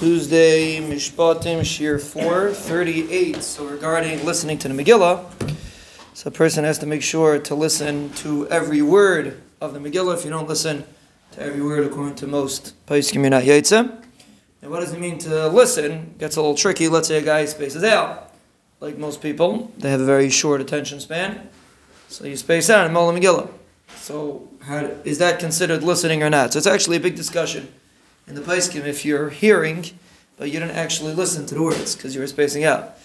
Tuesday, Mishpatim, Shir 4, 38. So, regarding listening to the Megillah, so a person has to make sure to listen to every word of the Megillah. If you don't listen to every word according to most Paiskim, you're not Yaitse. And what does it mean to listen? Gets a little tricky. Let's say a guy spaces out. Like most people, they have a very short attention span. So you space out in Mola Megillah. So how, is that considered listening or not? So it's actually a big discussion in the Paiskim if you're hearing, but you didn't actually listen to the words because you were spacing out.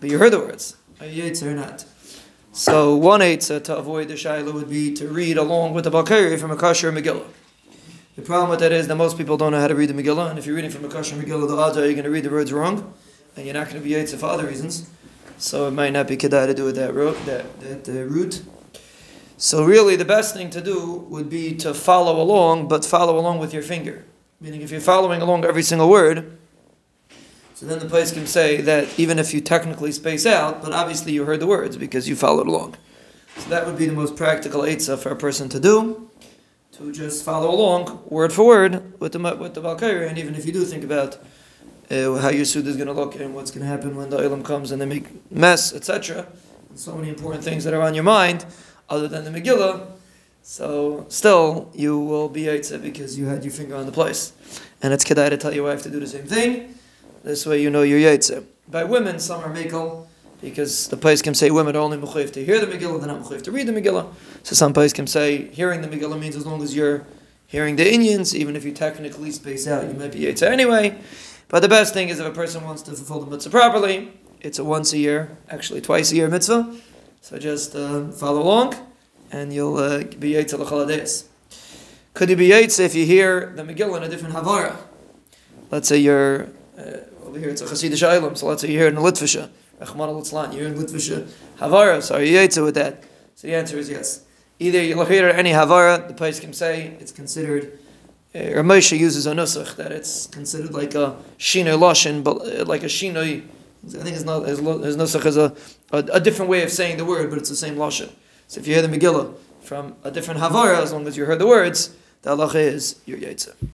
But you heard the words. Are you or not? So one eitzah to avoid the shaila would be to read along with the Balkari from a Kasher Megillah. The problem with that is that most people don't know how to read the Megillah, and if you're reading from a Kasher Megillah, the odds are you're going to read the words wrong, and you're not going to be Yaitse for other reasons. So it might not be kedai to do it that route. That, that uh, route. So really, the best thing to do would be to follow along, but follow along with your finger. Meaning, if you're following along every single word, so then the place can say that even if you technically space out, but obviously you heard the words because you followed along. So that would be the most practical eitzah for a person to do, to just follow along word for word with the with the Balkairi, and even if you do think about uh, how your suit is going to look and what's going to happen when the Ilam comes and they make mess, etc. So many important things that are on your mind, other than the Megillah. So still, you will be Yaitse because you had your finger on the place. And it's Kedai to tell your wife to do the same thing. This way you know you're Yaitse. By women, some are Mekel, because the place can say women are only Mechayiv to hear the Megillah, they're not Mechayiv to read the Megillah. So some place can say hearing the Megillah means as long as you're hearing the Indians, even if you technically space out, you might be Yaitse anyway. But the best thing is if a person wants to fulfill the mitzvah properly, it's a once a year, actually twice a year mitzvah. So just uh, follow along, and you'll uh, be Yitzah l'chalades. Could you be Yitzah if you hear the Megillah in a different Havara? Let's say you're, uh, over here it's a Hasidic Island, so let's say you're in the Litvisha, Rachman al you're in Litvisha Havara, so are you Yitzah with that? So the answer is yes. Either you'll hear any Havara, the place can say it's considered uh, Ramosha uses a nusach that it's considered like a shinoi lashon, but uh, like a shinoi. I think his, his, his nusach is a, a, a different way of saying the word, but it's the same lashon. So if you hear the Megillah from a different havara, as long as you heard the words, the halacha is your yaitza.